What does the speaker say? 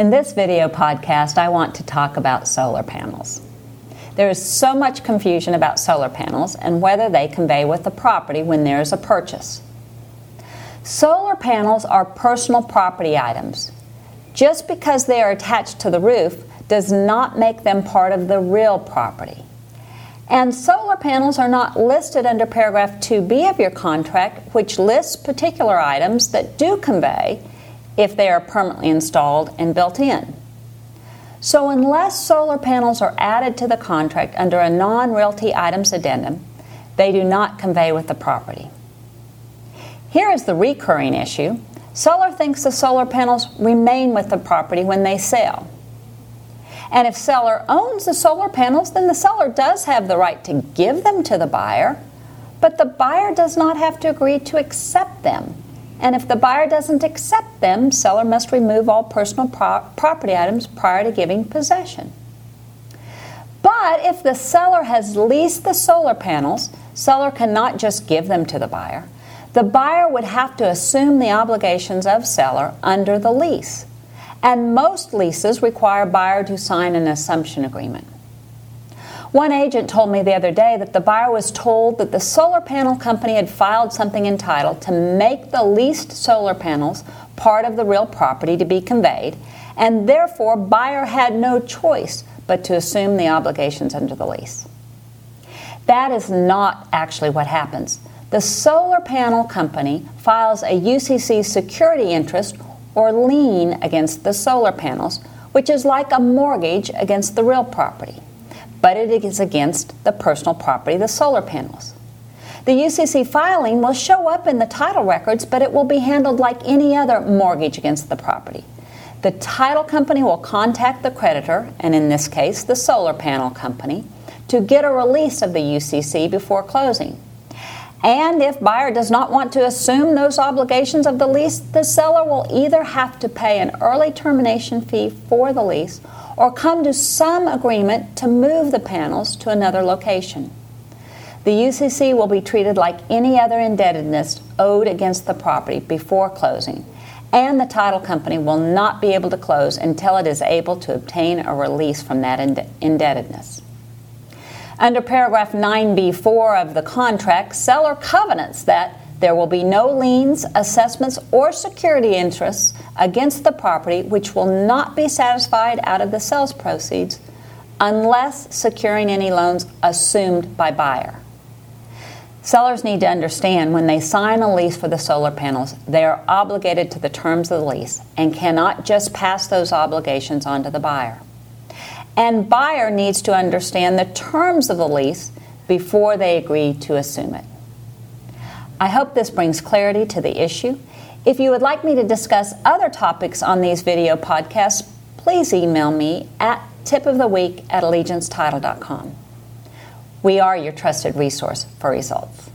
In this video podcast, I want to talk about solar panels. There is so much confusion about solar panels and whether they convey with the property when there is a purchase. Solar panels are personal property items. Just because they are attached to the roof does not make them part of the real property. And solar panels are not listed under paragraph 2b of your contract, which lists particular items that do convey if they are permanently installed and built in. So, unless solar panels are added to the contract under a non realty items addendum, they do not convey with the property. Here is the recurring issue seller thinks the solar panels remain with the property when they sell. And if seller owns the solar panels, then the seller does have the right to give them to the buyer, but the buyer does not have to agree to accept them. And if the buyer doesn't accept them, seller must remove all personal pro- property items prior to giving possession. But if the seller has leased the solar panels, seller cannot just give them to the buyer. The buyer would have to assume the obligations of seller under the lease and most leases require buyer to sign an assumption agreement. One agent told me the other day that the buyer was told that the solar panel company had filed something entitled to make the leased solar panels part of the real property to be conveyed, and therefore buyer had no choice but to assume the obligations under the lease. That is not actually what happens. The solar panel company files a UCC security interest or lien against the solar panels, which is like a mortgage against the real property, but it is against the personal property, the solar panels. The UCC filing will show up in the title records, but it will be handled like any other mortgage against the property. The title company will contact the creditor, and in this case, the solar panel company, to get a release of the UCC before closing. And if buyer does not want to assume those obligations of the lease, the seller will either have to pay an early termination fee for the lease or come to some agreement to move the panels to another location. The UCC will be treated like any other indebtedness owed against the property before closing, and the title company will not be able to close until it is able to obtain a release from that indebtedness. Under paragraph 9b4 of the contract, seller covenants that there will be no liens, assessments, or security interests against the property which will not be satisfied out of the sales proceeds unless securing any loans assumed by buyer. Sellers need to understand when they sign a lease for the solar panels, they are obligated to the terms of the lease and cannot just pass those obligations on to the buyer and buyer needs to understand the terms of the lease before they agree to assume it. I hope this brings clarity to the issue. If you would like me to discuss other topics on these video podcasts, please email me at tipoftheweek at allegiancetitle.com. We are your trusted resource for results.